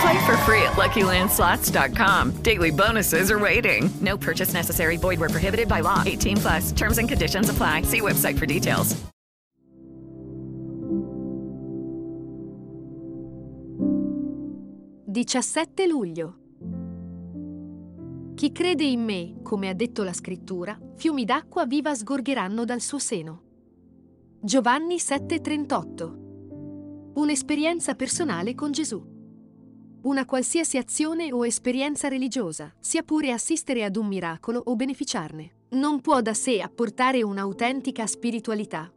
Play for free at LuckyLandSlots.com. Daily bonuses are waiting. No purchase necessary. Void where prohibited by law. 18 plus. Terms and conditions apply. See website for details. Diciassette luglio. Chi crede in me, come ha detto la scrittura, fiumi d'acqua viva sgorgeranno dal suo seno. Giovanni 7:38. Un'esperienza personale con Gesù. Una qualsiasi azione o esperienza religiosa, sia pure assistere ad un miracolo o beneficiarne, non può da sé apportare un'autentica spiritualità.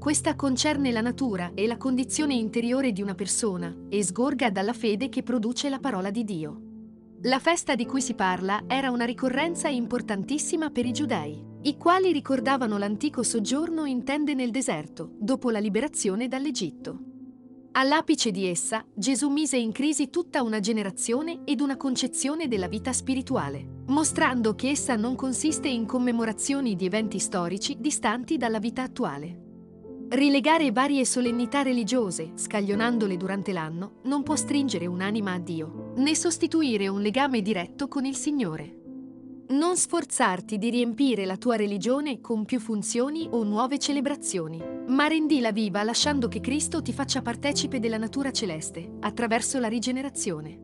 Questa concerne la natura e la condizione interiore di una persona e sgorga dalla fede che produce la parola di Dio. La festa di cui si parla era una ricorrenza importantissima per i giudei, i quali ricordavano l'antico soggiorno in tende nel deserto, dopo la liberazione dall'Egitto. All'apice di essa, Gesù mise in crisi tutta una generazione ed una concezione della vita spirituale, mostrando che essa non consiste in commemorazioni di eventi storici distanti dalla vita attuale. Rilegare varie solennità religiose, scaglionandole durante l'anno, non può stringere un'anima a Dio, né sostituire un legame diretto con il Signore. Non sforzarti di riempire la tua religione con più funzioni o nuove celebrazioni, ma rendila viva lasciando che Cristo ti faccia partecipe della natura celeste, attraverso la rigenerazione.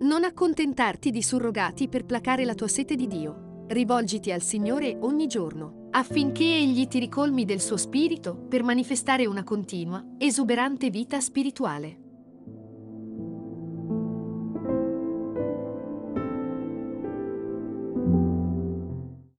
Non accontentarti di surrogati per placare la tua sete di Dio. Rivolgiti al Signore ogni giorno, affinché Egli ti ricolmi del suo spirito per manifestare una continua, esuberante vita spirituale.